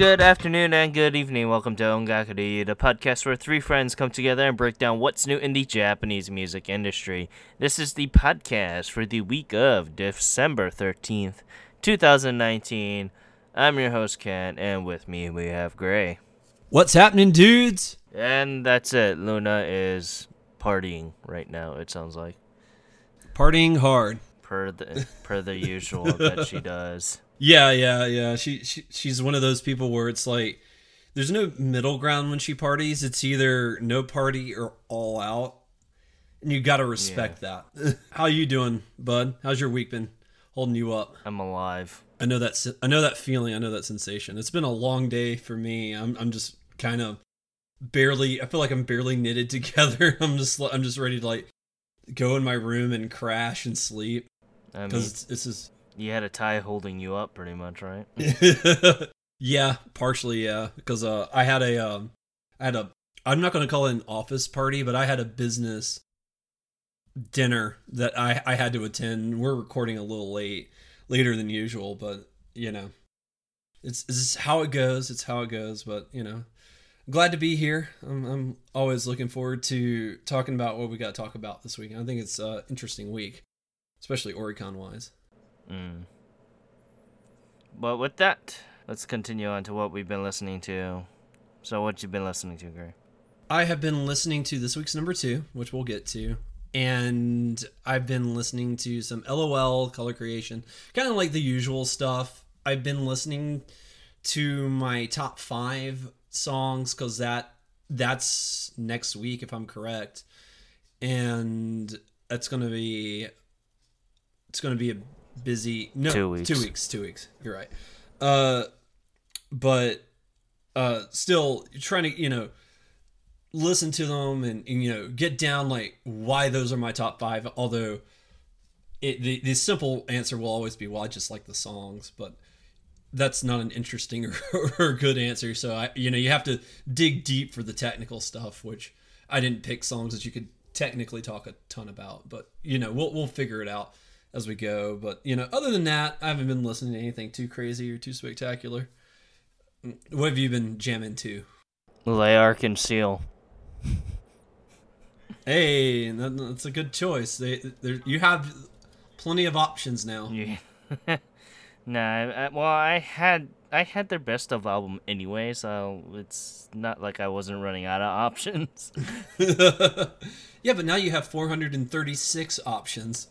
Good afternoon, and good evening. Welcome to Ongakuri, the podcast where three friends come together and break down what's new in the Japanese music industry. This is the podcast for the week of December 13th, 2019. I'm your host, Ken, and with me we have Gray. What's happening, dudes? And that's it. Luna is partying right now, it sounds like. Partying hard. Per the, per the usual that she does. Yeah, yeah, yeah. She, she she's one of those people where it's like there's no middle ground when she parties. It's either no party or all out. And you got to respect that. How you doing, bud? How's your week been holding you up? I'm alive. I know that I know that feeling. I know that sensation. It's been a long day for me. I'm I'm just kind of barely I feel like I'm barely knitted together. I'm just I'm just ready to like go in my room and crash and sleep I mean, cuz this is you had a tie holding you up pretty much, right? yeah, partially, yeah. Because uh, I had a, um, I had a. I'm not going to call it an office party, but I had a business dinner that I I had to attend. We're recording a little late, later than usual, but you know, it's it's how it goes. It's how it goes. But you know, glad to be here. I'm I'm always looking forward to talking about what we got to talk about this week. I think it's an interesting week, especially Oricon wise. Mm. But with that, let's continue on to what we've been listening to. So, what you've been listening to, Gray? I have been listening to this week's number two, which we'll get to. And I've been listening to some LOL color creation, kind of like the usual stuff. I've been listening to my top five songs because that that's next week if I'm correct, and that's gonna be it's gonna be a busy no Two weeks. two weeks two weeks. You're right. Uh, but uh, still trying to you know listen to them and, and you know get down like why those are my top five although it, the, the simple answer will always be well i just like the songs but that's not an interesting or, or good answer so i you know you have to dig deep for the technical stuff which i didn't pick songs that you could technically talk a ton about but you know we'll, we'll figure it out as we go but you know other than that i haven't been listening to anything too crazy or too spectacular what have you been jamming to L'Arc-en-Ciel. Hey, that, that's a good choice. They, there, you have plenty of options now. Yeah. nah, well, I had I had their best of album anyway, so it's not like I wasn't running out of options. yeah, but now you have 436 options.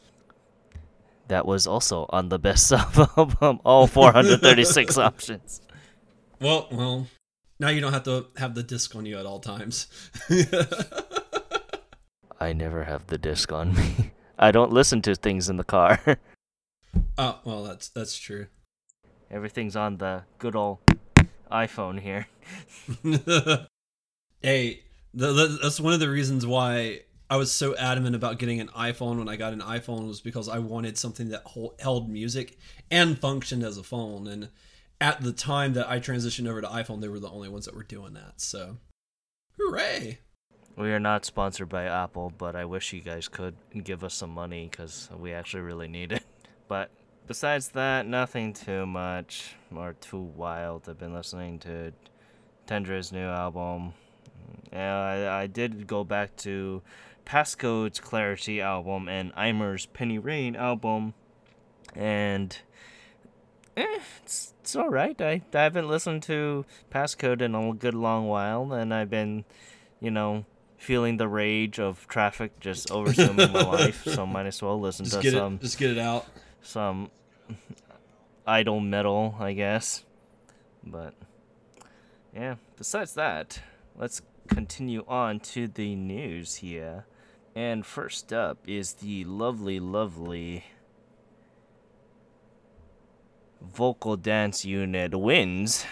That was also on the best of album, all 436 options. Well, well, now you don't have to have the disc on you at all times. I never have the disc on me. I don't listen to things in the car. oh, well, that's that's true. Everything's on the good old iPhone here. hey, the, that's one of the reasons why I was so adamant about getting an iPhone when I got an iPhone was because I wanted something that hol- held music and functioned as a phone. And at the time that I transitioned over to iPhone, they were the only ones that were doing that. So, hooray! We are not sponsored by Apple, but I wish you guys could give us some money because we actually really need it. But besides that, nothing too much or too wild. I've been listening to Tendra's new album. Yeah, I, I did go back to Passcode's Clarity album and Aimer's Penny Rain album, and eh, it's it's all right. I, I haven't listened to Passcode in a good long while, and I've been, you know, feeling the rage of traffic just overswiming my life. So might as well listen Just to some it, just get it out. some idol metal, I guess. But yeah, besides that, let's continue on to the news here. And first up is the lovely, lovely vocal dance unit w-inds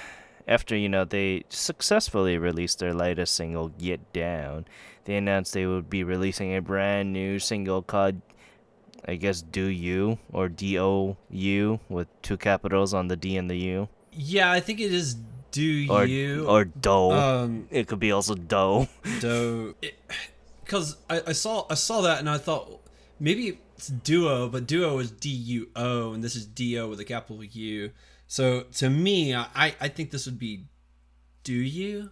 after you know they successfully released their latest single Get Down. They announced they would be releasing a brand new single called I guess Do You or D O U with two capitals on the D and the U. Yeah, I think it is do Or you or Do. um it could be also Do. do because I, I saw I saw that and I thought maybe it's duo, but duo is D U O and this is D O with a capital U. So to me, I I think this would be do you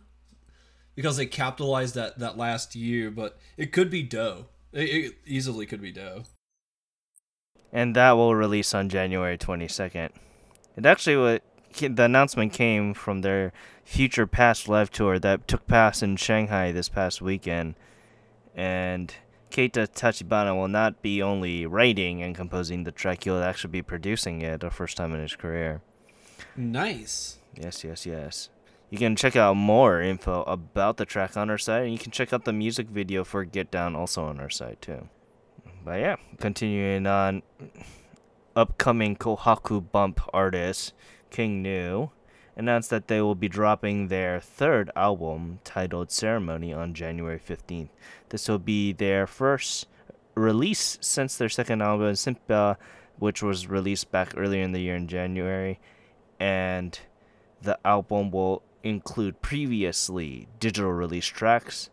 because they capitalized that that last year, but it could be dough. It, it easily could be dough. And that will release on January 22nd. It actually what the announcement came from their Future Past live tour that took place in Shanghai this past weekend. And Keita Tachibana will not be only writing and composing the track, he'll actually be producing it the first time in his career. Nice. Yes, yes, yes. You can check out more info about the track on our site, and you can check out the music video for Get Down also on our site, too. But yeah, continuing on, upcoming Kohaku Bump artist, King Gnu, announced that they will be dropping their third album titled Ceremony on January 15th. This will be their first release since their second album, Sympa, which was released back earlier in the year in January. And the album will include previously digital release tracks,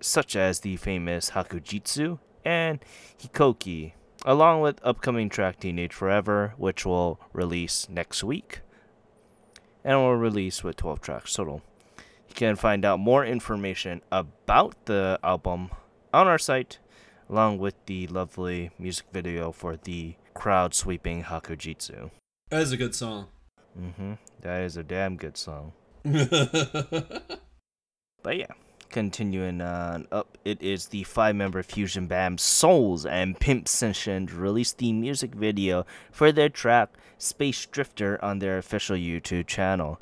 such as the famous Hakujitsu and Hikoki, along with upcoming track Teenage Forever, which will release next week and will release with 12 tracks total. You can find out more information about the album on our site, along with the lovely music video for the crowd sweeping Hakujitsu. That is a good song. Mm-hmm. That is a damn good song. but yeah, continuing on up, it is the five-member fusion band Soil and Pimp Session released the music video for their track Space Drifter on their official YouTube channel.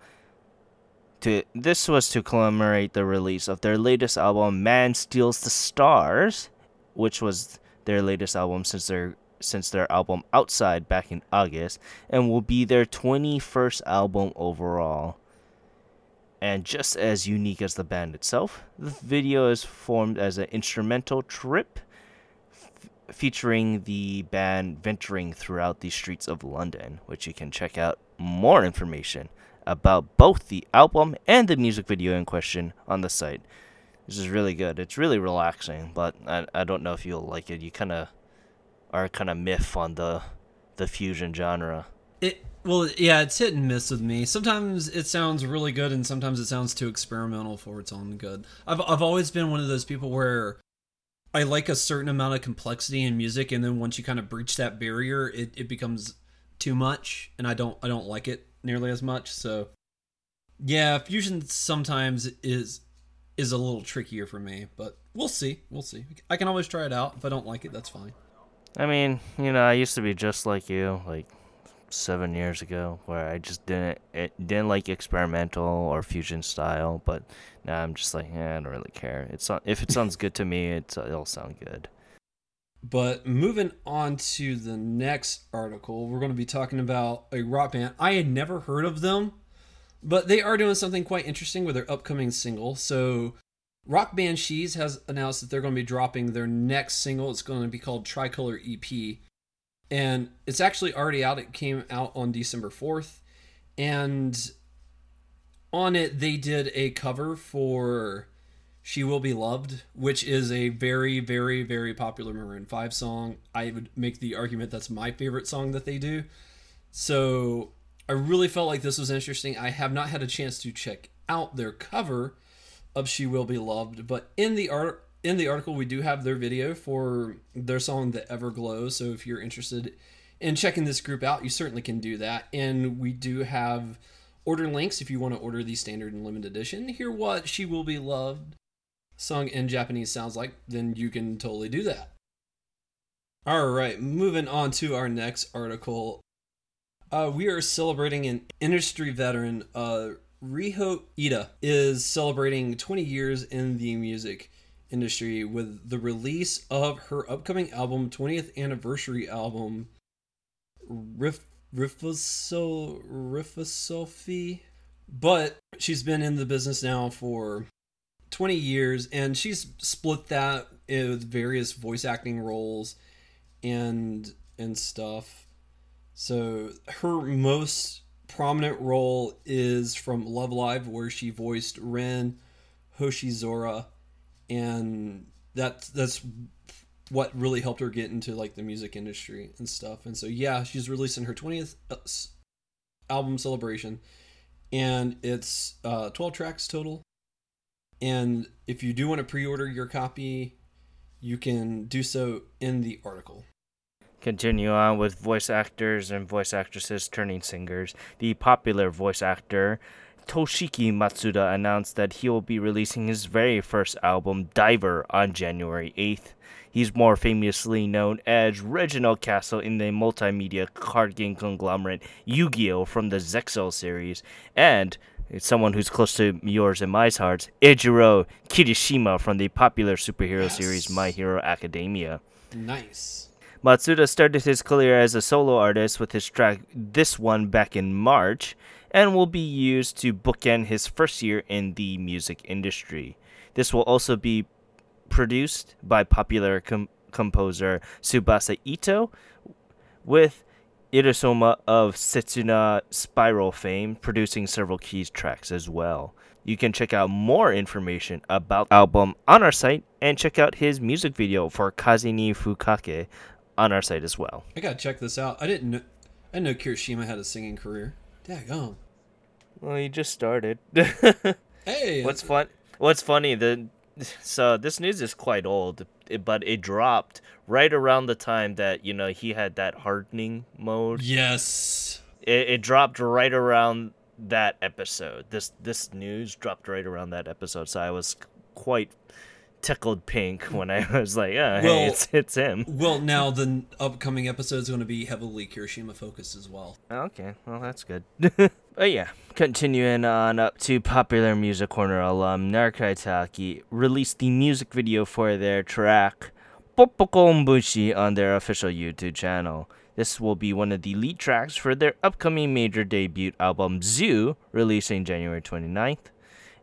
To, this was to commemorate the release of their latest album Man Steals the Stars, which was their latest album since their since their album Outside back in August and will be their 21st album overall. And just as unique as the band itself, the video is formed as an instrumental trip f- featuring the band venturing throughout the streets of London, which you can check out more information about both the album and the music video in question on the site. This is really good. It's really relaxing, but I, I don't know if you'll like it. You kind of are kind of miff on the the fusion genre. It well, yeah, it's hit and miss with me. Sometimes it sounds really good, and sometimes it sounds too experimental for its own good. I've I've always been one of those people where I like a certain amount of complexity in music, and then once you kind of breach that barrier, it, it becomes too much, and I don't I don't like it nearly as much. So yeah, fusion sometimes is is a little trickier for me, but we'll see. We'll see. I can always try it out. If I don't like it, that's fine. I mean, you know, I used to be just like you, like seven years ago, where I just didn't it didn't like experimental or fusion style. But now I'm just like, yeah, I don't really care. It's if it sounds good to me, it's it'll sound good. But moving on to the next article, we're going to be talking about a rock band. I had never heard of them, but they are doing something quite interesting with their upcoming single. So Rock Band She's has announced that they're going to be dropping their next single. It's going to be called Tricolor EP. And it's actually already out. It came out on December 4th. And on it, they did a cover for She Will Be Loved, which is a very, very, very popular Maroon 5 song. I would make the argument that's my favorite song that they do. So I really felt like this was interesting. I have not had a chance to check out their cover of She Will Be Loved. But in the art in the article we do have their video for their song The Everglow. So if you're interested in checking this group out, you certainly can do that. And we do have order links if you want to order the standard and limited edition. Hear what She Will Be Loved sung in Japanese sounds like, then you can totally do that. All right, moving on to our next article. Uh, we are celebrating an industry veteran, uh, Riho Iida is celebrating 20 years in the music industry with the release of her upcoming album, 20th anniversary album, Riff Riffaso Riffasophie. But she's been in the business now for 20 years and she's split that with various voice acting roles and and stuff. So her most prominent role is from Love Live, where she voiced Rin Hoshizora, and that that's what really helped her get into like the music industry and stuff. And so yeah, she's releasing her twentieth album celebration, and it's uh, 12 tracks total. And if you do want to pre-order your copy, you can do so in the article. Continue on with voice actors and voice actresses turning singers. The popular voice actor Toshiki Masuda announced that he will be releasing his very first album, Diver, on January 8th. He's more famously known as Reginald Kastle in the multimedia card game conglomerate Yu Gi Oh! from the Zexal series, and someone who's close to yours and my hearts, Eijiro Kirishima from the popular superhero Yes. series My Hero Academia. Nice. Masuda started his career as a solo artist with his track This One back in March and will be used to bookend his first year in the music industry. This will also be produced by popular com- composer Tsubasa Ito with Irosoma of Setsuna Spiral fame producing several key tracks as well. You can check out more information about the album on our site and check out his music video for Kaze ni Fukake on our site as well. I gotta check this out. I didn't know. I didn't know Kirishima had a singing career. Daggone. Well, he just started. Hey. What's fun? What's funny? The so this news is quite old, but it dropped right around the time that you know he had that hardening mode. Yes. It, it dropped right around that episode. This this news dropped right around that episode, so I was quite tickled pink when I was like, oh, "Yeah, Well- hey, it's it's him." Well, now the upcoming episode is going to be heavily Kirishima focused as well. Okay, well that's good. but yeah, continuing on up to popular music corner alum Narkaitaki released the music video for their track Popokon Bushi on their official YouTube channel. This will be one of the lead tracks for their upcoming major debut album Zoo, releasing January 29th,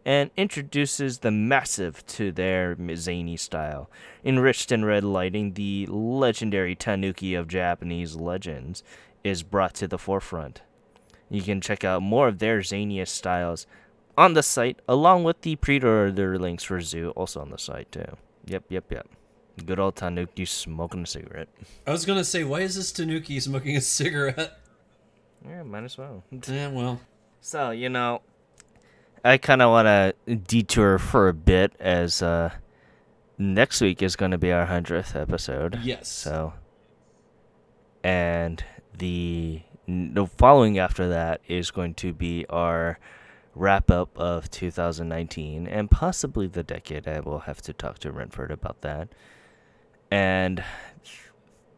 and introduces the massive to their zany style. Enriched in red lighting, the legendary Tanuki of Japanese legends is brought to the forefront. You can check out more of their zaniest styles on the site, along with the pre-order links for Zoo, also on the site too. Yep, yep, yep. Good old Tanuki smoking a cigarette. I was going to say, why is this Tanuki smoking a cigarette? Yeah, might as well. Yeah, well. So you know, I kind of want to detour for a bit as uh, next week is going to be our hundredth episode. Yes. So, and the the following after that is going to be our wrap up of 2019 and possibly the decade. I will have to talk to Renford about that. And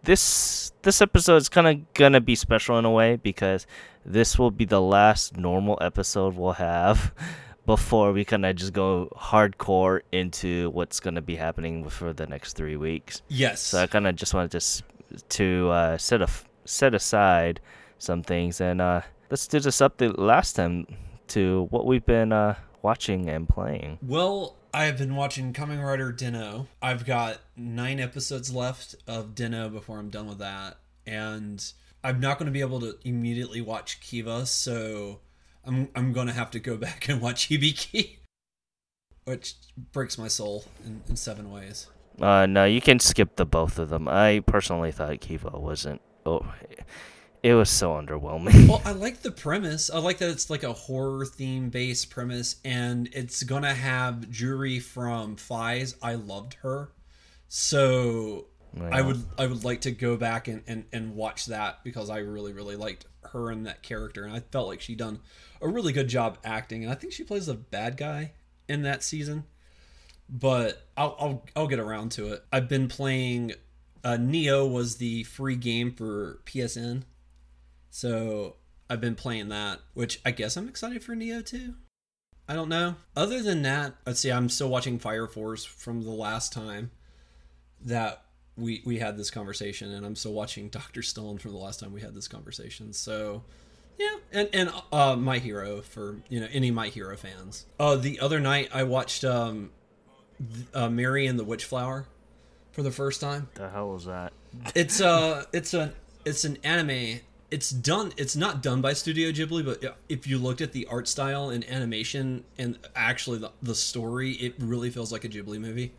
this this episode is kind of gonna be special in a way because this will be the last normal episode we'll have before we kind of just go hardcore into what's gonna be happening for the next three weeks. Yes. So I kind of just wanted to to uh, set a set aside some things and uh, let's do this update last time to what we've been uh, watching and playing. Well, I've been watching Kamen Rider Den-O. I've got nine episodes left of Den-O before I'm done with that. And I'm not going to be able to immediately watch Kiva, so I'm, I'm going to have to go back and watch Hibiki. Which breaks my soul in, in seven ways. Uh, no, you can skip the both of them. I personally thought Kiva wasn't. Oh, it was so underwhelming. Well, I like the premise. I like that it's like a horror theme based premise, and it's gonna have Jury from Flies. I loved her, so I would I would like to go back and, and and watch that because I really really liked her and that character, and I felt like she done a really good job acting, and I think she plays a bad guy in that season. But I'll I'll, I'll get around to it. I've been playing. Uh, Nioh was the free game for PSN. So I've been playing that, which I guess I'm excited for Nioh too. I don't know. Other than that, let's see. I'm still watching Fire Force from the last time that we we had this conversation, and I'm still watching Doctor Stone from the last time we had this conversation. So yeah, and and uh, My Hero for you know any My Hero fans. Uh, the other night I watched um, uh, Mary and the Witchflower for the first time the hell was that? it's uh it's a it's an anime it's done it's not done by studio ghibli but if you looked at the art style and animation and actually the, the story it really feels like a ghibli movie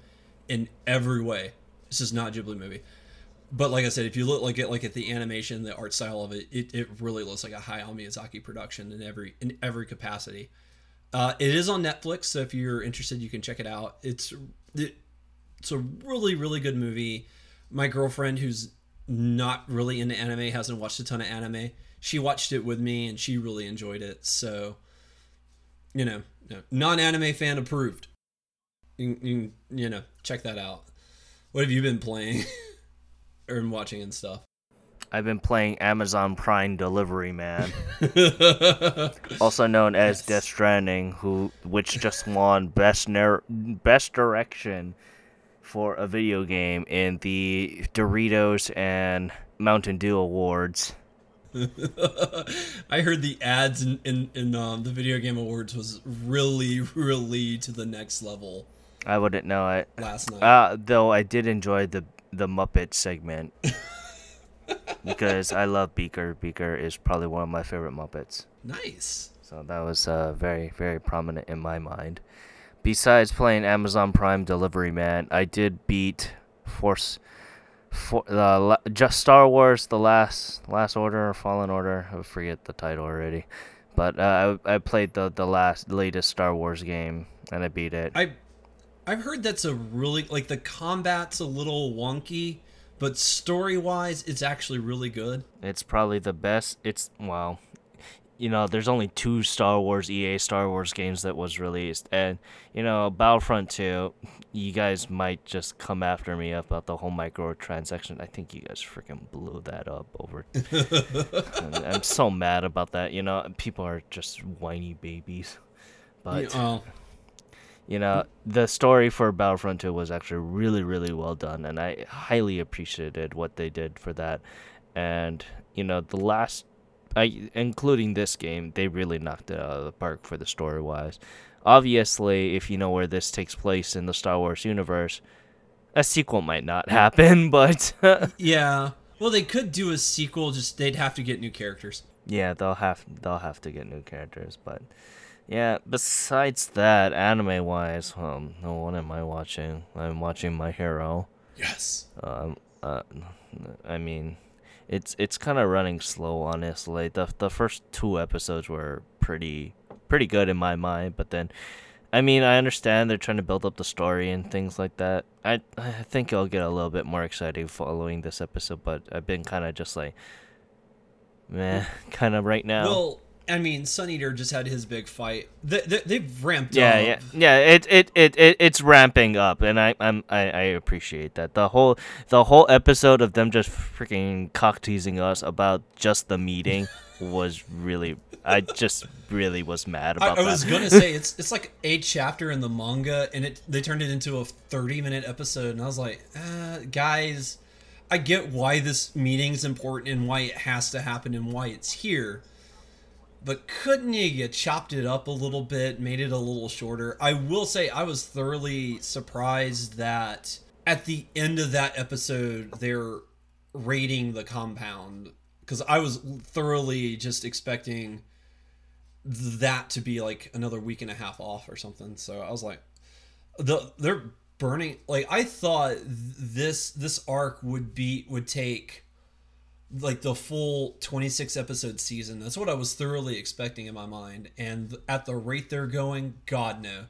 in every way this is not a ghibli movie but like I said, if you look like at like at the animation, the art style of it, it, it really looks like a Hayao Miyazaki production in every in every capacity. Uh, it is on Netflix, so if you're interested, you can check it out. It's it, it's a really really good movie. My girlfriend, who's not really into anime, hasn't watched a ton of anime. She watched it with me, and she really enjoyed it. So, you know, non-anime fan approved. You, you, you know, check that out. What have you been playing or watching and stuff? I've been playing Amazon Prime Delivery Man, also known as yes. Death Stranding, who which just won best ner- best direction for a video game in the Doritos and Mountain Dew awards. I heard the ads in in, in um, the video game awards was really really to the next level. I wouldn't know it last night. Uh, though I did enjoy the the Muppet segment because I love Beaker. Beaker is probably one of my favorite Muppets. Nice. So that was uh, very very prominent in my mind. Besides playing Amazon Prime Delivery Man, I did beat Force for uh, just Star Wars: The Last Last Order or Fallen Order. I forget the title already, but uh, I I played the the last latest Star Wars game and I beat it. I I've heard that's a really like the combat's a little wonky, but story wise, it's actually really good. It's probably the best. It's well, you know, there's only two Star Wars EA Star Wars games that was released, and you know, Battlefront 2, you guys might just come after me about the whole microtransaction. I think you guys freaking blew that up over. I'm so mad about that. You know, people are just whiny babies, but. Yeah, you know, the story for Battlefront 2 was actually really, really well done, and I highly appreciated what they did for that. And you know, the last I, including this game, they really knocked it out of the park for the story wise. Obviously, if you know where this takes place in the Star Wars universe, a sequel might not happen, but yeah. Well, they could do a sequel. Just they'd have to get new characters. Yeah, they'll have they'll have to get new characters, but yeah. Besides that, anime wise, um, what am I watching? I'm watching My Hero. Yes. Um. Uh, I mean, it's it's kind of running slow honestly the the first two episodes were pretty pretty good in my mind but then i mean i understand they're trying to build up the story and things like that. I i think it'll get a little bit more exciting following this episode but i've been kind of just like meh kind of right now. Well I mean, Sun Eater just had his big fight. They, they, have ramped yeah, up. Yeah, yeah, It, it, it, it, it's ramping up, and I, I'm, I, I appreciate that. The whole, the whole episode of them just freaking cock teasing us about just the meeting was really. I just really was mad about. I, I was gonna say it's, it's like a chapter in the manga, and it they turned it into a 30 minute episode, and I was like, uh, guys, I get why this meeting's important and why it has to happen and why it's here but couldn't you you chopped it up a little bit made it a little shorter? I will say i was thoroughly surprised that at the end of that episode they're raiding the compound because i was thoroughly just expecting that to be like another week and a half off or something. So i was like the they're burning like i thought this this arc would be would take like the full 26 episode season. That's what I was thoroughly expecting in my mind. And at the rate they're going, God, no.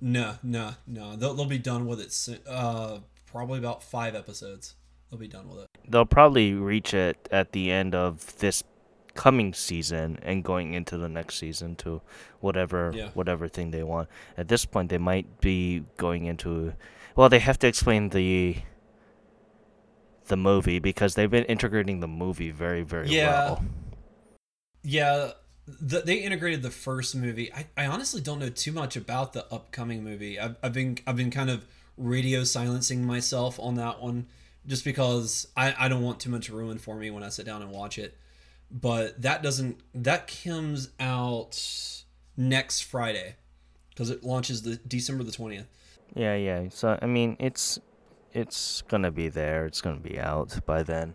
No, no, no. They'll, they'll be done with it uh, probably about five episodes. They'll be done with it. They'll probably reach it at the end of this coming season and going into the next season to whatever yeah. whatever thing they want. At this point, they might be going into. Well, they have to explain the the movie because they've been integrating the movie very very yeah. well. Yeah, the, they integrated the first movie. I, I honestly don't know too much about the upcoming movie. I've, I've been I've been kind of radio silencing myself on that one just because I, I don't want too much ruin for me when I sit down and watch it. But that doesn't that comes out next Friday because it launches the December the twentieth. Yeah, yeah. So I mean, it's it's gonna be there. It's gonna be out by then.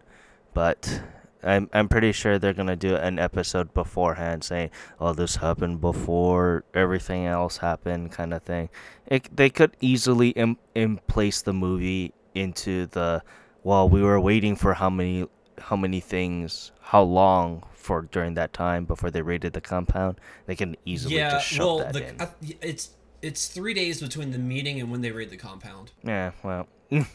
But I'm I'm pretty sure they're gonna do an episode beforehand saying, "Oh, this happened before everything else happened," kind of thing. It, they could easily Im, in place the movie into the well, we were waiting for how many how many things, how long for during that time before they raided the compound. They can easily yeah, just shove well, that the, in. I, it's it's three days between the meeting and when they raid the compound. yeah, well.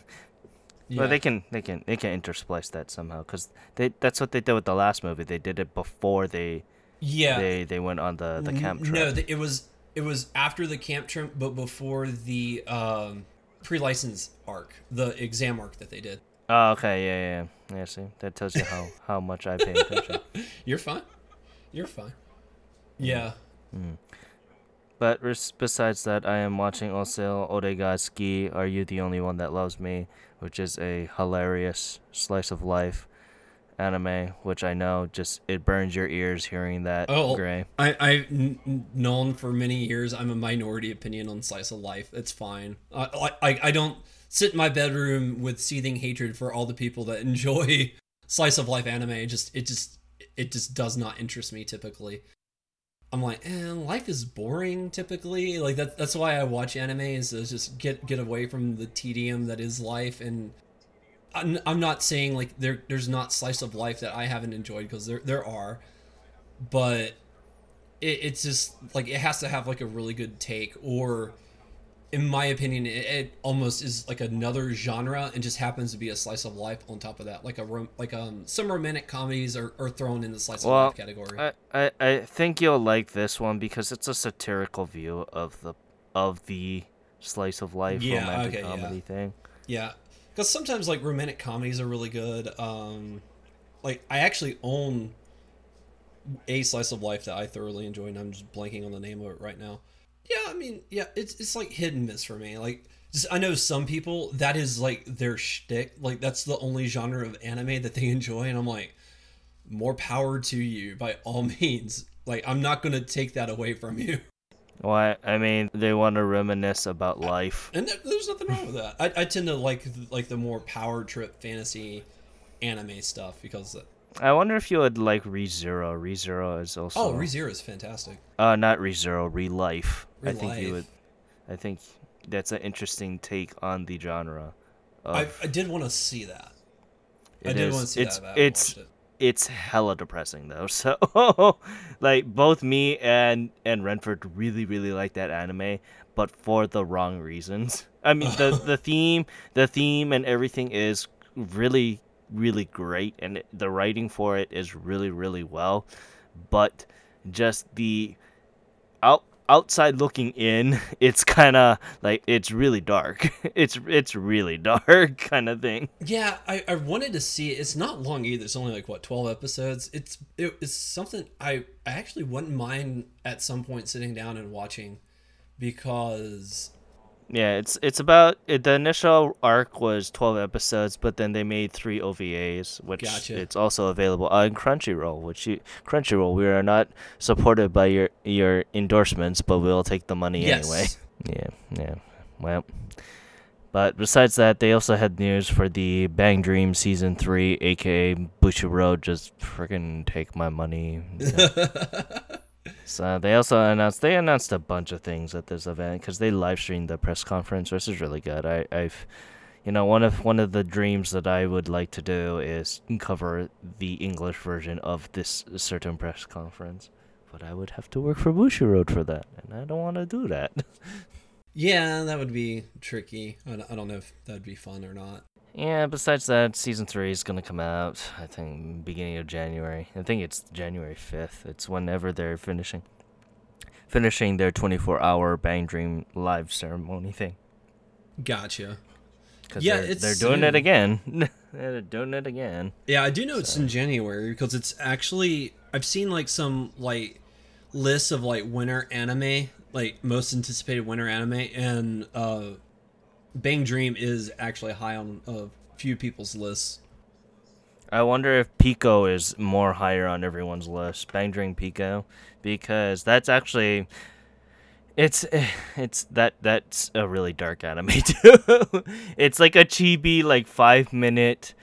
Yeah. But they can they can they can intersplice that somehow because they that's what they did with the last movie. They did it before they yeah. they they went on the the camp trip. No, it was it was after the camp trip, but before the um, pre-license arc, the exam arc that they did. oh, okay, yeah, yeah, yeah. See, that tells you how how much I pay attention. You're fine. You're fine. Yeah. But res- besides that, I am watching also Oresuki, Are You the Only One That Loves Me, which is a hilarious slice of life anime, which I know just it burns your ears hearing that. Oh, Gray. I, I've n- known for many years I'm a minority opinion on slice of life. It's fine. I, I, I don't sit in my bedroom with seething hatred for all the people that enjoy slice of life anime. It just it just it just does not interest me typically. I'm like, eh, life is boring typically. Like that that's why I watch anime is to just get get away from the tedium that is life and I'm, I'm not saying like there there's not slice of life that I haven't enjoyed because there there are, but it, it's just like it has to have like a really good take or in my opinion it, it almost is like another genre and just happens to be a slice of life on top of that like a rom- like um some romantic comedies are, are thrown in the slice of life category I, I I think you'll like this one because it's a satirical view of the of the slice of life Yeah, romantic okay, yeah. comedy thing. Yeah, because sometimes like romantic comedies are really good. Um, like I actually own a slice of life that I thoroughly enjoy, and I'm just blanking on the name of it right now. Yeah, I mean, yeah, it's it's like hit and miss for me. Like just, I know some people that is like their shtick. Like that's the only genre of anime that they enjoy, and I'm like, more power to you by all means. Like I'm not gonna take that away from you. Well, I, I mean, they want to reminisce about life. and there- there's nothing wrong with that. I, I tend to like like the more power trip fantasy anime stuff because I wonder if you would like ReZero. ReZero is also oh ReZero is fantastic. Uh, not ReZero, Relife. I think you would. I think that's an interesting take on the genre. Of, I, I did want to see that. I did is- want to see it's, that. It's it. it's hella depressing though. So like both me and and Renford really really like that anime, but for the wrong reasons. I mean the the theme the theme and everything is really really great and it- the writing for it is really really well, but just the out outside looking in, it's kind of like it's really dark. It's it's really dark kind of thing. Yeah, I, I wanted to see it. It's not long either. It's only like what twelve episodes. It's it, it's something I I actually wouldn't mind at some point sitting down and watching, because Yeah, it's it's about it, the initial arc was twelve episodes, but then they made three OVAs, which Gotcha. it's also available on Crunchyroll. Which you Crunchyroll, we are not supported by your your endorsements, but we'll take the money yes, anyway. Yeah, yeah. Well, but besides that, they also had news for the Bang Dream season three, aka Bushiroad. Just freaking take my money. Yeah. So uh, they also announced they announced a bunch of things at this event because they live streamed the press conference, which is really good. I, I've, you know, one of one of the dreams that I would like to do is cover the English version of this certain press conference, but I would have to work for Bushiroad for that, and I don't want to do that. yeah, that would be tricky. I don't, I don't know if that'd be fun or not. Yeah. Besides that, season three is gonna come out. I think beginning of January. I think it's January fifth. It's whenever they're finishing, finishing their twenty-four hour Bang Dream live ceremony thing. Gotcha. Because Yeah, they're, it's they're doing it again. they're doing it again. Yeah, I do know it's in January because it's actually I've seen like some like lists of like winter anime, like most anticipated winter anime, and uh Bang Dream is actually high on a few people's lists. I wonder if Pico is more higher on everyone's list. Bang Dream Pico, because that's actually, it's it's that that's a really dark anime too. it's like a chibi like five minute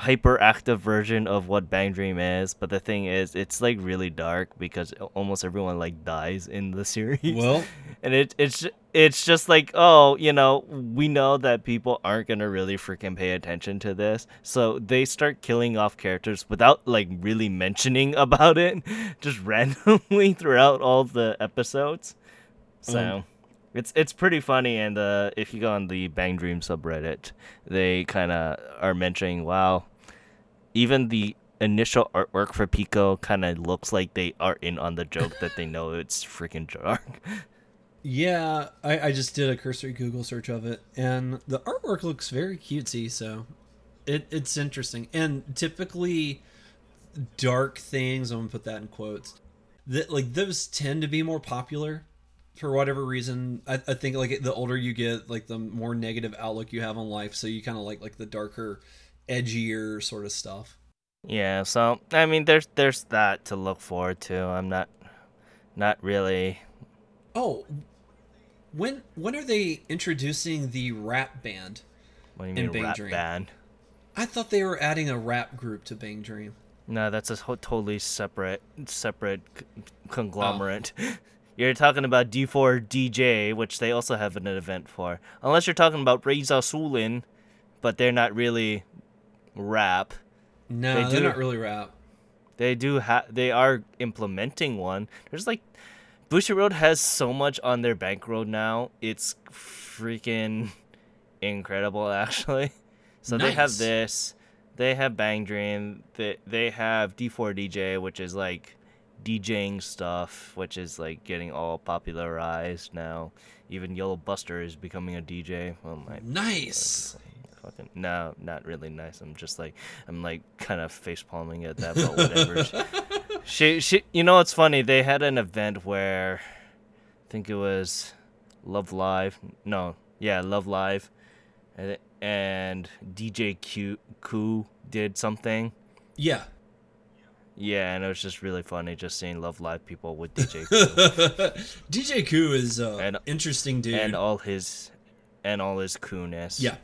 hyperactive version of what Bang Dream is, but the thing is, it's like really dark because almost everyone like dies in the series. Well, and it it's it's just like oh you know we know that people aren't gonna really freaking pay attention to this. So they start killing off characters without like really mentioning about it just randomly throughout all the episodes. So Um, it's it's pretty funny and uh, if you go on the bang dream subreddit they kind of are mentioning wow even the initial artwork for pico kind of looks like they are in on the joke that they know it's freaking dark Yeah, I, I just did a cursory Google search of it, and the artwork looks very cutesy. So, it it's interesting. And typically, dark things. I'm gonna put that in quotes. That like those tend to be more popular for whatever reason. I, I think like the older you get, like the more negative outlook you have on life. So you kind of like like the darker, edgier sort of stuff. Yeah, so I mean, there's there's that to look forward to. I'm not not really. Oh, when when are they introducing the rap band? What do you In mean Bang rap Dream. band? I thought they were adding a rap group to Bang Dream. No, that's a totally separate separate c- Oh. conglomerate. You're talking about D4 DJ, which they also have an event for. Unless you're talking about Raise A Suilen, but they're not really rap. No, They they are do. not really rap. They do have. They are implementing one. There's like, Bushiroad has so much on their bankroll now. It's freaking incredible, actually. So they have this. They have Bang Dream. They they have D4 DJ, which is like DJing stuff, which is like getting all popularized now. Even Yellow Buster is becoming a DJ. Oh my Nice. Fucking no, not really nice. I'm just like I'm like kind of face palming at that, but whatever. she she you know what's funny? They had an event where I think it was Love Live. No, yeah, Love Live. And, and DJ Q Koo did something. Yeah. Yeah, and it was just really funny just seeing Love Live people with DJ Koo DJ Koo is uh, And- interesting dude. and all his and all his coolness. yeah.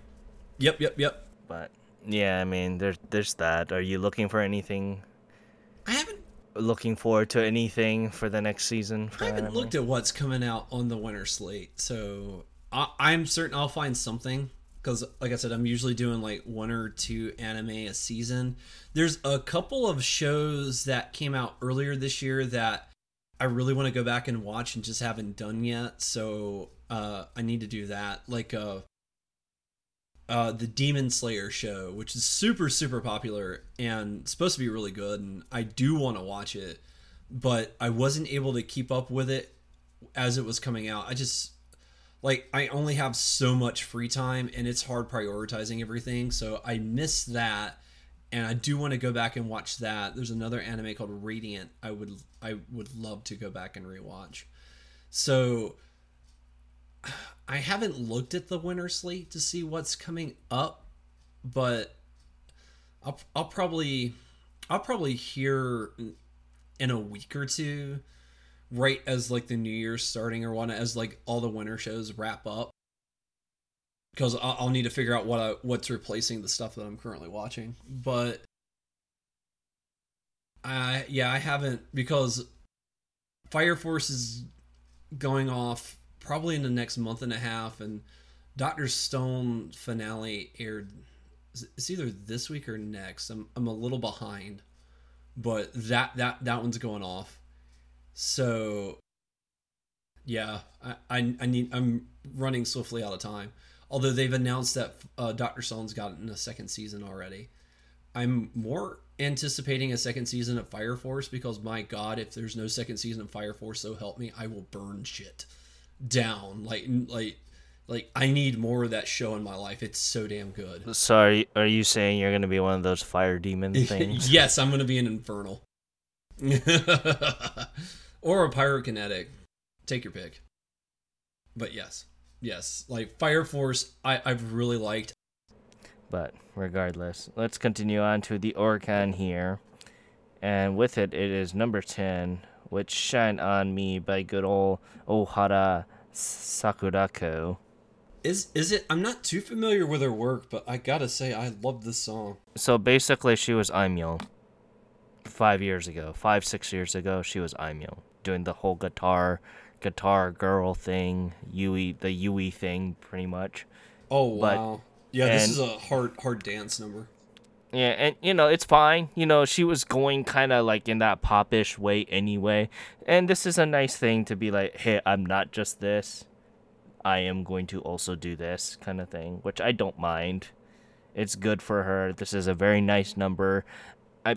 Yep, yep, yep. But yeah, I mean, there's there's that. Are you looking for anything? I haven't Looking forward to anything for the next season? I haven't anime? looked at what's coming out on the winter slate, so I, I'm certain I'll find something. Because, like I said, I'm usually doing like one or two anime a season. There's a couple of shows that came out earlier this year that I really want to go back and watch and just haven't done yet. So uh, I need to do that. Like uh, uh, the Demon Slayer show, which is super super popular and supposed to be really good, and I do want to watch it but I wasn't able to keep up with it as it was coming out. I just like I only have so much free time and it's hard prioritizing everything, so I missed that and I do want to go back and watch that. There's another anime called Radiant I would I would love to go back and rewatch. So I haven't looked at the winter slate to see what's coming up, but I'll I'll probably I'll probably hear in a week or two, right as like the New Year's starting or one as like all the winter shows wrap up. Because I'll, I'll need to figure out what I, what's replacing the stuff that I'm currently watching. But I yeah I haven't because Fire Force is going off probably in the next month and a half, and Doctor Stone finale aired. It's either this week or next. I'm I'm a little behind but that that that one's going off so yeah I, I i need i'm running swiftly out of time although they've announced that uh, dr stone's gotten a second season already i'm more anticipating a second season of fire force because my god if there's no second season of fire force so help me i will burn shit down like like like i need more of that show in my life it's so damn good So are you, are you saying you're gonna be one of those fire demon things? yes, I'm to be an infernal. or a pyrokinetic. Take your pick. But yes. Yes. Like Fire Force I I've really liked. But regardless, let's continue on to the Oricon here. And with it, it is number 10, which Shine On Me by good old Ohara Sakurako. Is is it I'm not too familiar with her work, but I got to say I love this song. So basically, she was Aimyon. Five years ago, five, six years ago, she was Aimyon. Doing the whole guitar guitar girl thing, Yui, the Yui thing, pretty much. Oh But- wow. yeah, this is a hard hard dance number. Yeah, and you know, it's fine. You know, she was going kind of like in that popish way anyway. And this is a nice thing to be like, hey, I'm not just this. I am going to also do this kind of thing, which I don't mind. It's good for her. This is a very nice number. I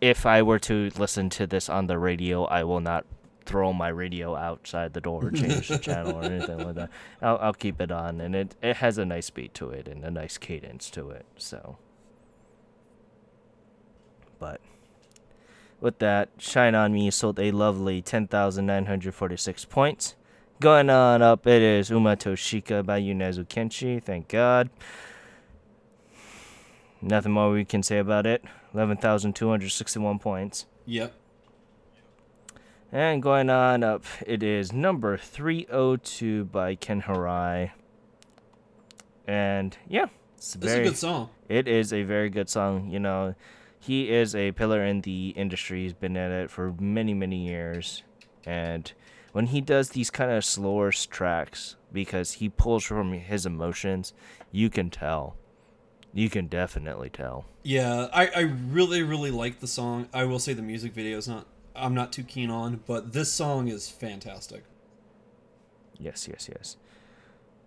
if I were to listen to this on the radio, I will not throw my radio outside the door or change the channel or anything like that. I'll, I'll keep it on, and it, it has a nice beat to it and a nice cadence to it. So, but with that, Shine on Me sold a lovely ten thousand nine hundred forty-six points. Going on up, it is Uma to Shika by Yonezu Kenshi. Thank God. Nothing more we can say about it. Eleven thousand two hundred sixty-one points. Yep. And going on up, it is number 302 by Ken Hirai. And yeah, it's This very is a good song. it is a very good song. You know, he is a pillar in the industry. He's been at it for many, many years. And when he does these kind of slower tracks, because he pulls from his emotions, you can tell. You can definitely tell. Yeah, I, I really really like the song. I will say the music video is not I'm not too keen on, but this song is fantastic. Yes, yes, yes.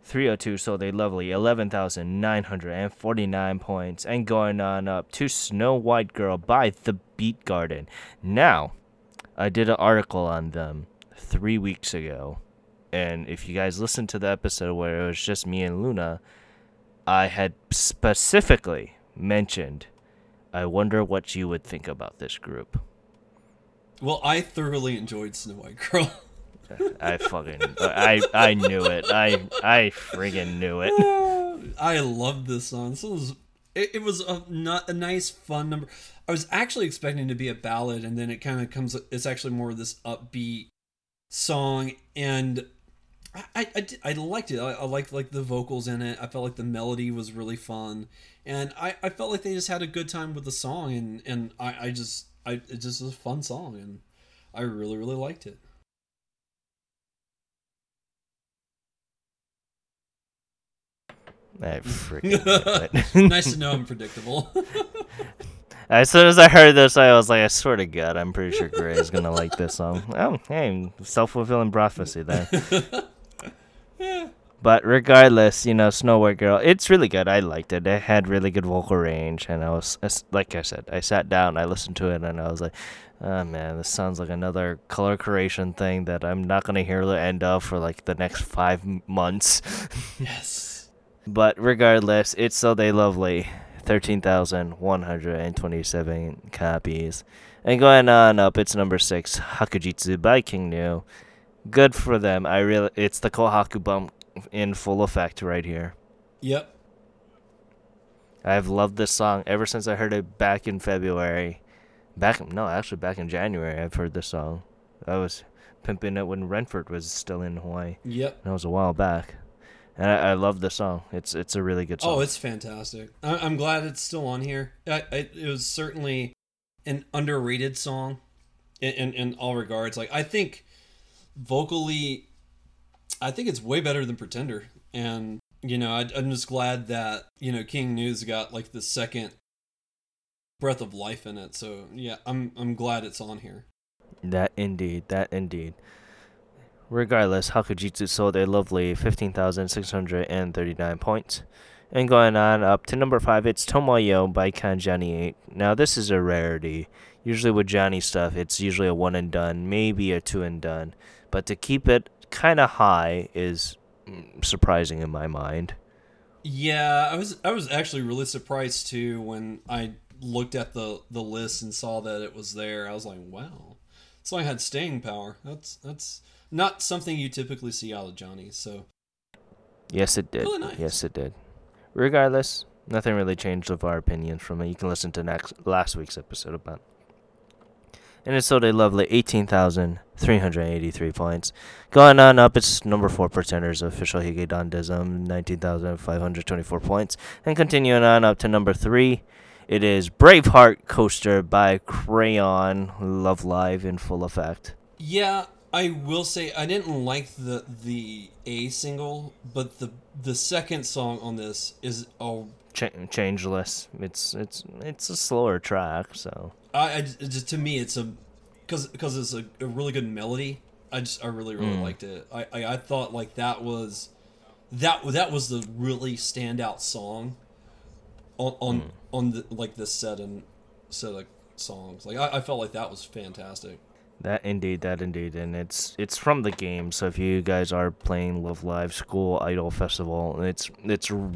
302 sold a lovely 11,949 points and going on up to Snow White Girl by The Beat Garden. Now, I did an article on them three weeks ago. And if you guys listened to the episode where it was just me and Luna, I had specifically mentioned, I wonder what you would think about this group. Well, I thoroughly enjoyed Snow White Girl. I fucking, I, I knew it. I, I friggin' knew it. I love this song. This was it, it was a not a nice fun number. I was actually expecting to be a ballad, and then it kind of comes. It's actually more of this upbeat song, and I I, I, I liked it. I, I liked like the vocals in it. I felt like the melody was really fun, and I, I felt like they just had a good time with the song, and and I, I just I it just was a fun song, and I really really liked it. I freaking nice to know I'm predictable. As soon as I heard this, I was like, I swear to God, I'm pretty sure Gray is gonna like this song. Oh, hey, self fulfilling prophecy there. But regardless, you know, Snow White Girl, it's really good. I liked it. It had really good vocal range, and I was, like I said, I sat down, I listened to it, and I was like, oh man, this sounds like another color creation thing that I'm not gonna hear the end of for like the next five months. yes. But regardless, it's so they lovely. 13,127 copies. And going on up, it's number 6, Hakujitsu by King Gnu. Good for them. I really it's the Kohaku bump in full effect right here. Yep. I've loved this song ever since I heard it back in February. Back no, actually back in January I've heard this song. I was pimping it when Renford was still in Hawaii. Yep. That was a while back. And I, I love the song. It's it's a really good song. Oh, it's fantastic. I, I'm glad it's still on here. I, I, it was certainly an underrated song in, in, in all regards. Like, I think vocally, I think it's way better than Pretender. And, you know, I, I'm just glad that, you know, King Gnu's got like the second breath of life in it. So, yeah, I'm, I'm glad it's on here. That indeed, that indeed. Regardless, Hakujitsu sold a lovely 15,639 points. And going on up to number 5, it's Tomoyo by Kanjani 8. Now, this is a rarity. Usually with Johnny stuff, it's usually a one and done, maybe a two and done. But to keep it kind of high is mm, surprising in my mind. Yeah, I was I was actually really surprised too when I looked at the the list and saw that it was there. I was like, wow, So I had staying power. That's that's not something you typically see out of Johnny. So Yes, it did. Really nice. Yes, it did. Regardless, nothing really changed of our opinions from it. You can listen to next last week's episode about. And it sold a lovely 18,383 points. Going on up, it's number 4 Pretenders, official Hige Dandism, 19,524 points. And continuing on up to number 3, it is Braveheart Coaster by CYaRon, Love Live in full effect. yeah, I will say I didn't like the the A single, but the the second song on this is oh Ch- changeless. It's it's it's a slower track, so I, I just to me it's a because because it's a, a really good melody. I just I really really mm. liked it. I, I I thought like that was that that was the really standout song on on mm. on the like this set and set of songs. Like I, I felt like that was fantastic. that indeed, that indeed, and it's it's from the game. So if you guys are playing Love Live School Idol Festival, it's it's r-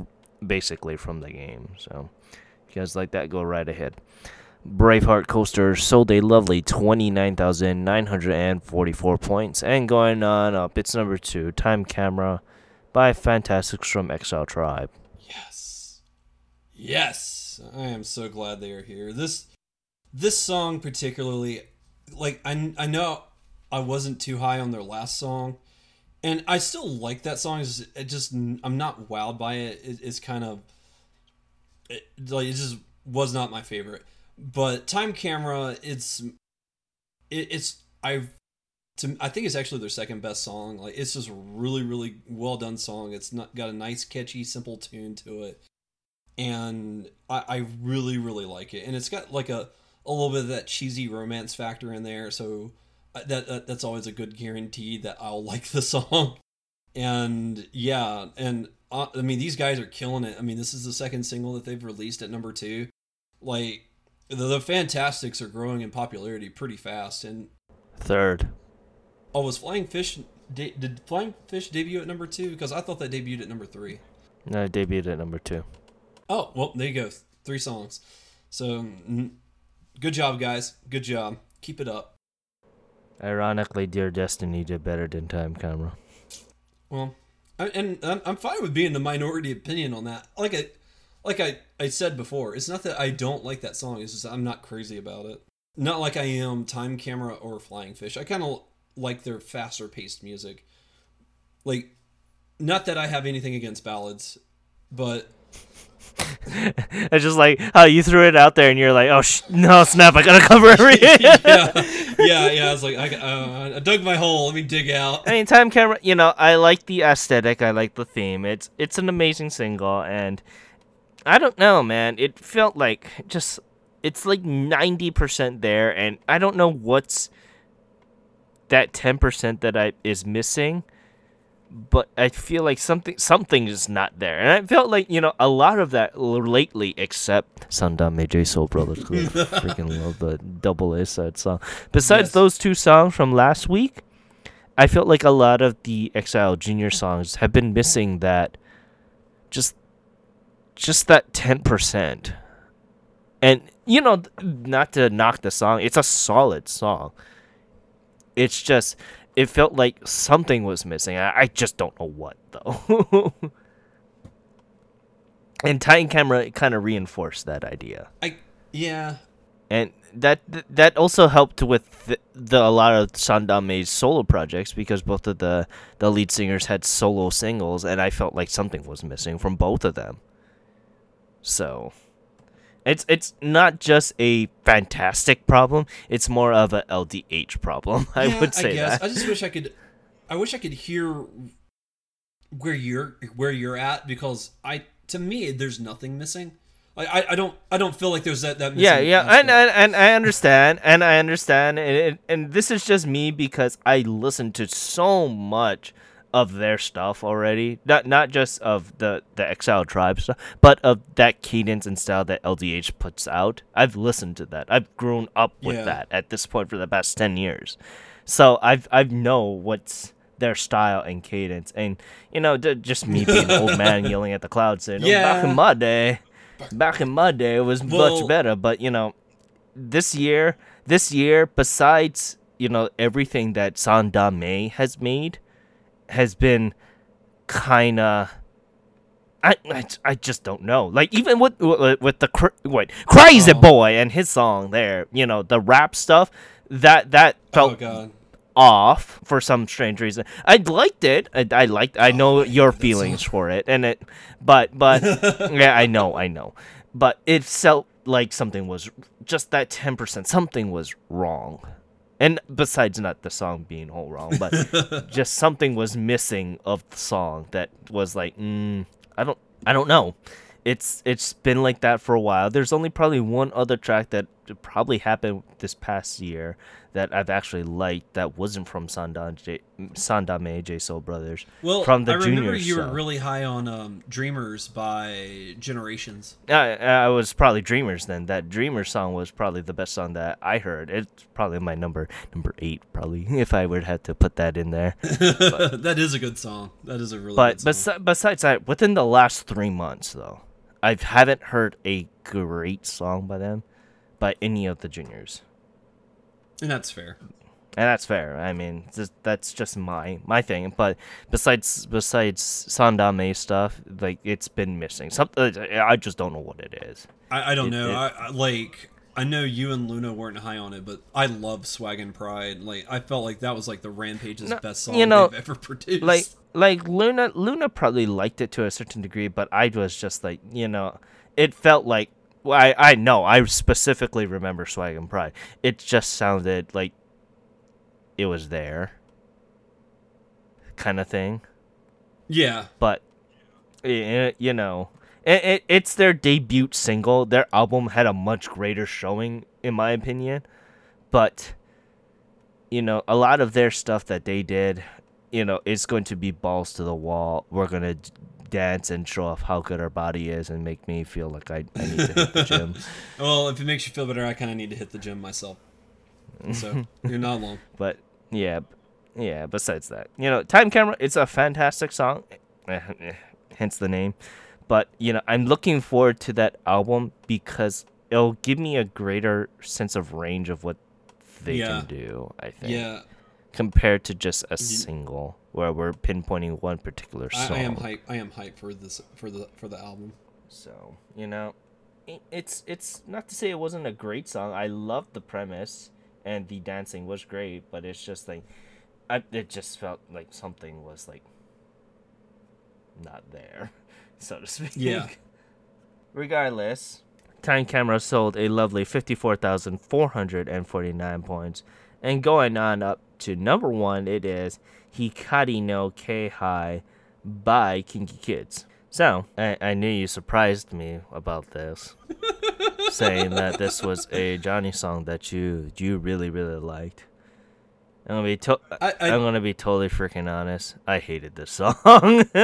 basically from the game. So if you guys like that, go right ahead. Braveheart Coaster sold a lovely 29,944 points. And going on up, it's number two, Time Camera by Fantastics from Exile Tribe. Yes. Yes. I am so glad they are here. This this song particularly like I I know I wasn't too high on their last song and I still like that song. It's just, it just I'm not wowed by it. it it's kind of it, like it just was not my favorite. But Time Camera it's it, it's I've to, I think it's actually their second best song. Like it's just a really, really well done song. It's not got a nice, catchy, simple tune to it, and I, I really, really like it. And it's got like a a little bit of that cheesy romance factor in there. So uh, that, that that's always a good guarantee that I'll like the song. And yeah, and uh, I mean these guys are killing it. I mean this is the second single that they've released at number two. Like the, the Fantastics are growing in popularity pretty fast, and Third. Oh, was Flying Fish de- did Flying Fish debut at number two? Because I thought that debuted at number three. No, it debuted at number two. Oh, well, there you go. Three songs. So, mm, good job, guys. Good job. Keep it up. Ironically, Dear Destiny did better than Time Camera. Well, I, and I'm, I'm fine with being the minority opinion on that. Like I, like I, I said before, it's not that I don't like that song. It's just I'm not crazy about it. Not like I am Time Camera or Flying Fish. I kind of like their faster paced music. Like, not that I have anything against ballads, but it's just like how you threw it out there and you're like, oh sh- no, snap! I gotta cover everything. yeah, yeah, yeah. I was like, I, uh, I dug my hole. Let me dig out. I mean, Time Camera. You know, I like the aesthetic. I like the theme. It's it's an amazing single, and I don't know, man. It felt like just it's like ninety percent there, and I don't know what's that ten percent that I is missing. But I feel like something something is not there, and I felt like you know a lot of that lately, except Sandaime J Soul Brothers. 'cause I freaking love the double A side song. Besides Yes. those two songs from last week, I felt like a lot of the Exile Junior songs have been missing that, just, just that ten percent. And you know, not to knock the song, it's a solid song. It's just, it felt like something was missing. I, I just don't know what though. and Titan Camera kind of reinforced that idea I yeah. and that that also helped with the, the a lot of Sandaime's solo projects because both of the the lead singers had solo singles, and I felt like something was missing from both of them. So, it's it's not just a fantastic problem; it's more of a LDH problem. I Yeah, would say I guess. that. I just wish I could. I wish I could hear where you're where you're at because I to me there's nothing missing. I I, I don't I don't feel like there's that that. yeah yeah and, and and i understand and i understand and, and and this is just me because i listen to so much of their stuff already. Not not just of the the exile tribe stuff but of that cadence and style that ldh puts out. I've listened to that. I've grown up with Yeah. that at this point for the past 10 years. So i've I've know what's their style and cadence. And you know d- just me being an old man yelling at the clouds saying oh, back in my day back in my day it was Well- much better. But you know this year this year besides you know everything that Sandaime has made has been kind of I, I, I just don't know. Like even with with, with the wait, crazy Oh. boy and his song there, you know, the rap stuff that that oh felt god. off for some strange reason. I liked it. I, I liked. I know I your feelings for it, and it, but but yeah, I know, I know, but it felt like something was just that ten percent. Something was wrong, And besides not the song being whole wrong, but just something was missing of the song that was like, mm, I don't, I don't know. It's it's been like that for a while. There's only probably one other track that probably happened this past year that I've actually liked that wasn't from Sandam J, Sandaime J Soul Brothers. Well, from the I remember juniors, you were really high on um, "Dreamers" by Generations. I, I was probably Dreamers then. That Dreamers song was probably the best song that I heard. It's probably my number number eight, probably if I would have to put that in there. that is a good song. That is a really But good song. besi- besides that, within the last three months, though, I haven't heard a great song by them, by any of the juniors, and that's fair. and that's fair. I mean, just, that's just my my thing. But besides besides Sandaime stuff, like it's been missing. Something uh, I just don't know what it is. I, I don't It- know. it- I, I like. I know you and Luna weren't high on it, but I love Swag and Pride. Like I felt like that was like the Rampage's No, best song you know, they've ever produced. like like Luna Luna probably liked it to a certain degree, but I was just like you know, it felt like well, I I know I specifically remember Swag and Pride. It just sounded like it was there, kind of thing. yeah, But eh, you know, it, it it's their debut single. Their album had a much greater showing, in my opinion. But you know, a lot of their stuff that they did, you know, is going to be balls to the wall. We're gonna dance and show off how good our body is and make me feel like I, I need to hit the gym. Well, if it makes you feel better, I kind of need to hit the gym myself. So you're not alone. But yeah, yeah. Besides that, you know, Time Camera, it's a fantastic song, eh, eh, hence the name. But you know, I'm looking forward to that album because it'll give me a greater sense of range of what they Yeah. can do. I think, Yeah, compared to just a single where we're pinpointing one particular song. I am hype. I am hype for this for the for the album. So you know, it's it's not to say it wasn't a great song. I loved the premise and the dancing was great, but it's just like, I it just felt like something was like not there, so to speak. Yeah. Regardless, Time Camera sold a lovely fifty-four thousand four hundred and forty-nine points, and going on up to number one, it is Hikari no Kehai by KinKi Kids. So, I, I knew you surprised me about this, saying that this was a Johnny song that you you really really liked. I'm gonna be to- I- I- I'm gonna be totally freaking honest. I hated this song.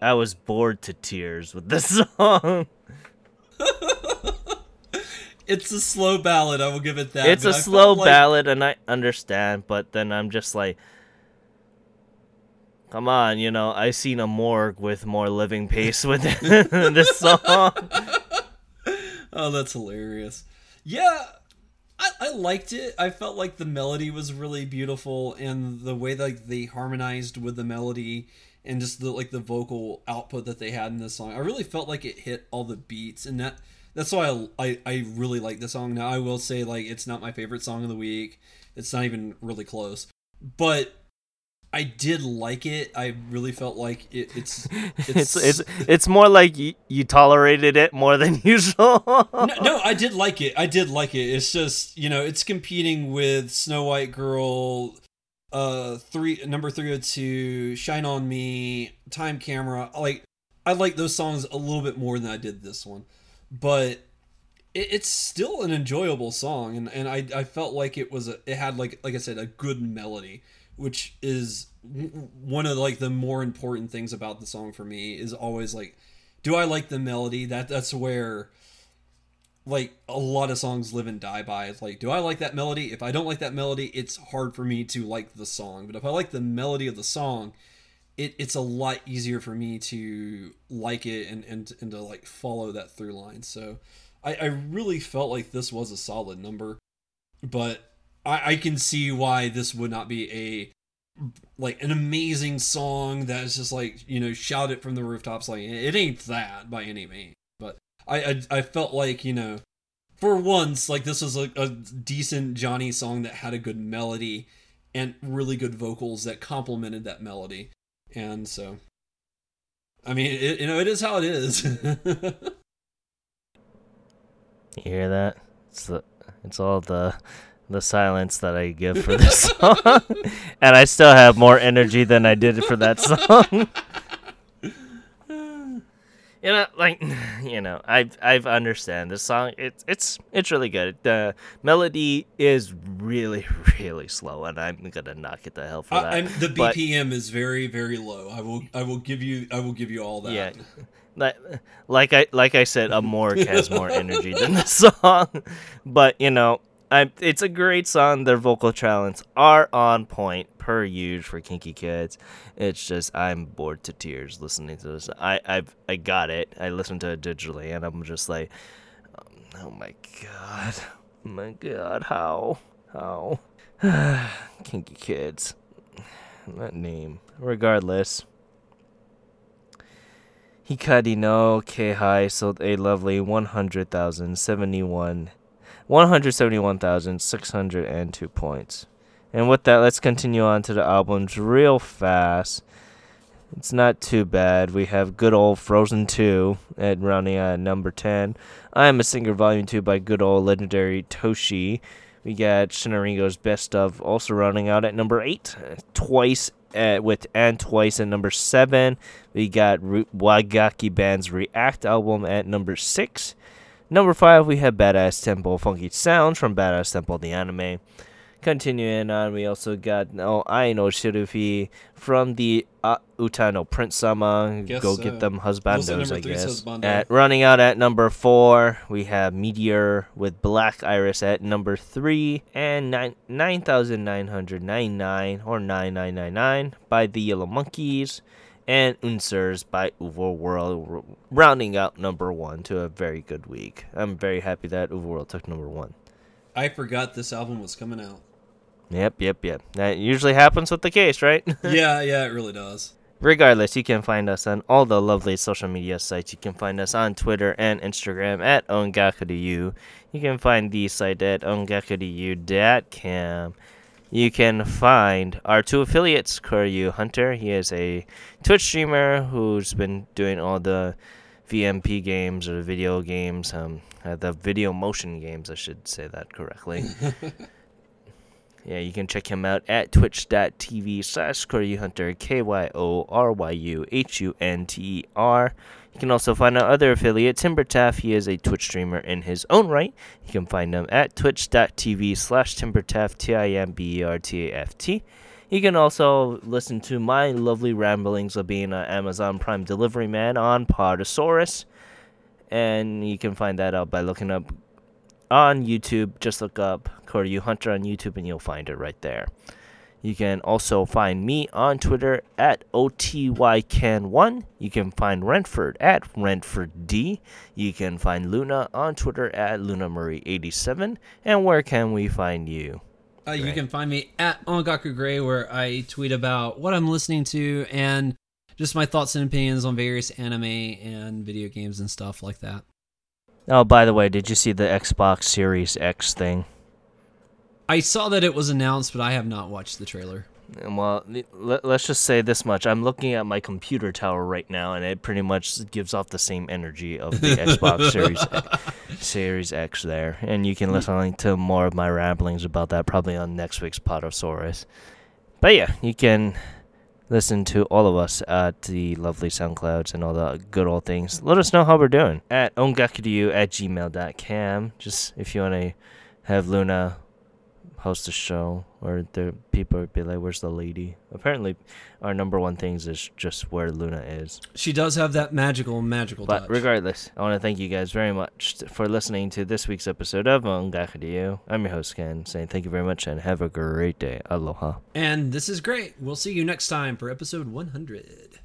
I was bored to tears with this song. It's a slow ballad. I will give it that. it's a I slow like- ballad, and I understand, but then I'm just like, come on, you know, I've seen a morgue with more living pace with this song. Oh, that's hilarious. Yeah, I, I liked it. I felt like the melody was really beautiful, and the way like they harmonized with the melody and just the like the vocal output that they had in this song. I really felt like it hit all the beats, and that that's why I I, I really like the song. Now I will say like it's not my favorite song of the week. It's not even really close, but. I did like it. I really felt like it, it's It's it's it's more like you, you tolerated it more than usual. no, no, I did like it. I did like it. It's just you know, it's competing with Snow White Girl, uh, three number three hundred two, Shine on Me, Time Camera. Like I like those songs a little bit more than I did this one, but it, it's still an enjoyable song, and and I I felt like it was a it had like like I said a good melody, which is one of like the more important things about the song for me is always like do I like the melody? That that's where like a lot of songs live and die by. It's like, do I like that melody? If I don't like that melody, it's hard for me to like the song. But if I like the melody of the song, it, it's a lot easier for me to like it and, and, and to like follow that through line. So I, I really felt like this was a solid number. But I, I can see why this would not be a like an amazing song that's just like, you know, shout it from the rooftops like it ain't that by any means. But I, I I felt like you know, for once, like this was a, a decent Johnny song that had a good melody and really good vocals that complemented that melody, and so, I mean, it, you know, it is how it is. You hear that? It's the It's all the the silence that I give for this song, and I still have more energy than I did for that song. You know, like you know, I I've understand this song. It's it's it's really good. The melody is really really slow, and I'm gonna knock it the hell for uh, that. I, I'm, the But- BPM is very very low. I will I will give you I will give you all that. Yeah. Like, like I like I said, Amork has more energy than the song, but you know, I it's a great song. Their vocal talents are on point per usual for KinKi Kids. It's just I'm bored to tears listening to this. I I've I got it. I listened to it digitally, and I'm just like, um, oh my god, oh my god, how how KinKi Kids, that name. Regardless. Hikari no Kehai sold a lovely 100,071 171,602 points. And with that, let's continue on to the albums real fast. It's not too bad. We have good old Frozen 2 at rounding at number 10. I Am a Singer Volume 2 by good old legendary Toshl. We got Shiina Ringo's Best of also rounding out at number 8. Twice at, with and twice at number 7. We got Ru- Wagakki Band's React album at number 6. Number 5, we have Badass Temple Funky Sounds from Badass Temple the anime. Continuing on, we also got No I know Shirufi from the uh, Uta no Prince-sama. Guess Go so. get them husbandos, I guess. At running out at number four, we have Meteor with Black Iris at number three, and nine nine thousand nine hundred ninety nine or nine nine nine nine by the Yellow Monkeys, and Unsers by UVERworld, rounding out number one to a very good week. I'm very happy that UVERworld took number one. I forgot this album was coming out. Yep, yep, yep. That usually happens with the case, right? yeah, yeah, it really does. Regardless, you can find us on all the lovely social media sites. You can find us on Twitter and Instagram at ongakuryu. You can find the site at ongakuryu.com. You can find our two affiliates, Kyoryu Hunter. He is a Twitch streamer who's been doing all the VMP games or video games, um, uh, the video motion games, I should say that correctly. Yeah, you can check him out at twitch.tv slash Hunter, K Y O R Y U H U N T E R. You can also find our other affiliate, Timbertaft. He is a Twitch streamer in his own right. You can find him at twitch.tv slash Timbertaft, T I M B E R T A F T. You can also listen to my lovely ramblings of being an Amazon Prime delivery man on Podosaurus. And you can find that out by looking up on YouTube. Just look up Corey Hunter on YouTube and you'll find it right there. You can also find me on Twitter at OTYCan1. You can find Rentford at RentfordD. You can find Luna on Twitter at LunaMurray87. And where can we find you? Uh, you can find me at Ongaku Gray, where I tweet about what I'm listening to and just my thoughts and opinions on various anime and video games and stuff like that. Oh, by the way, did you see the Xbox Series X thing? I saw that it was announced, but I have not watched the trailer. Well, let- let's just say this much. I'm looking at my computer tower right now, and it pretty much gives off the same energy of the Xbox Series Series X there. And you can listen to more of my ramblings about that probably on next week's Podosaurus. But yeah, you can listen to all of us at the lovely SoundClouds and all the good old things. Let us know how we're doing at ongakuryu at gmail.com. Just if you want to have Luna host the show or the people would be like, "Where's the lady?" Apparently, our number one things is just where Luna is. She does have that magical, magical But touch. regardless, I want to thank you guys very much for listening to this week's episode of Ongakuryu. I'm your host Ken, saying thank you very much and have a great day. Aloha. and this is great. We'll see you next time for episode 100.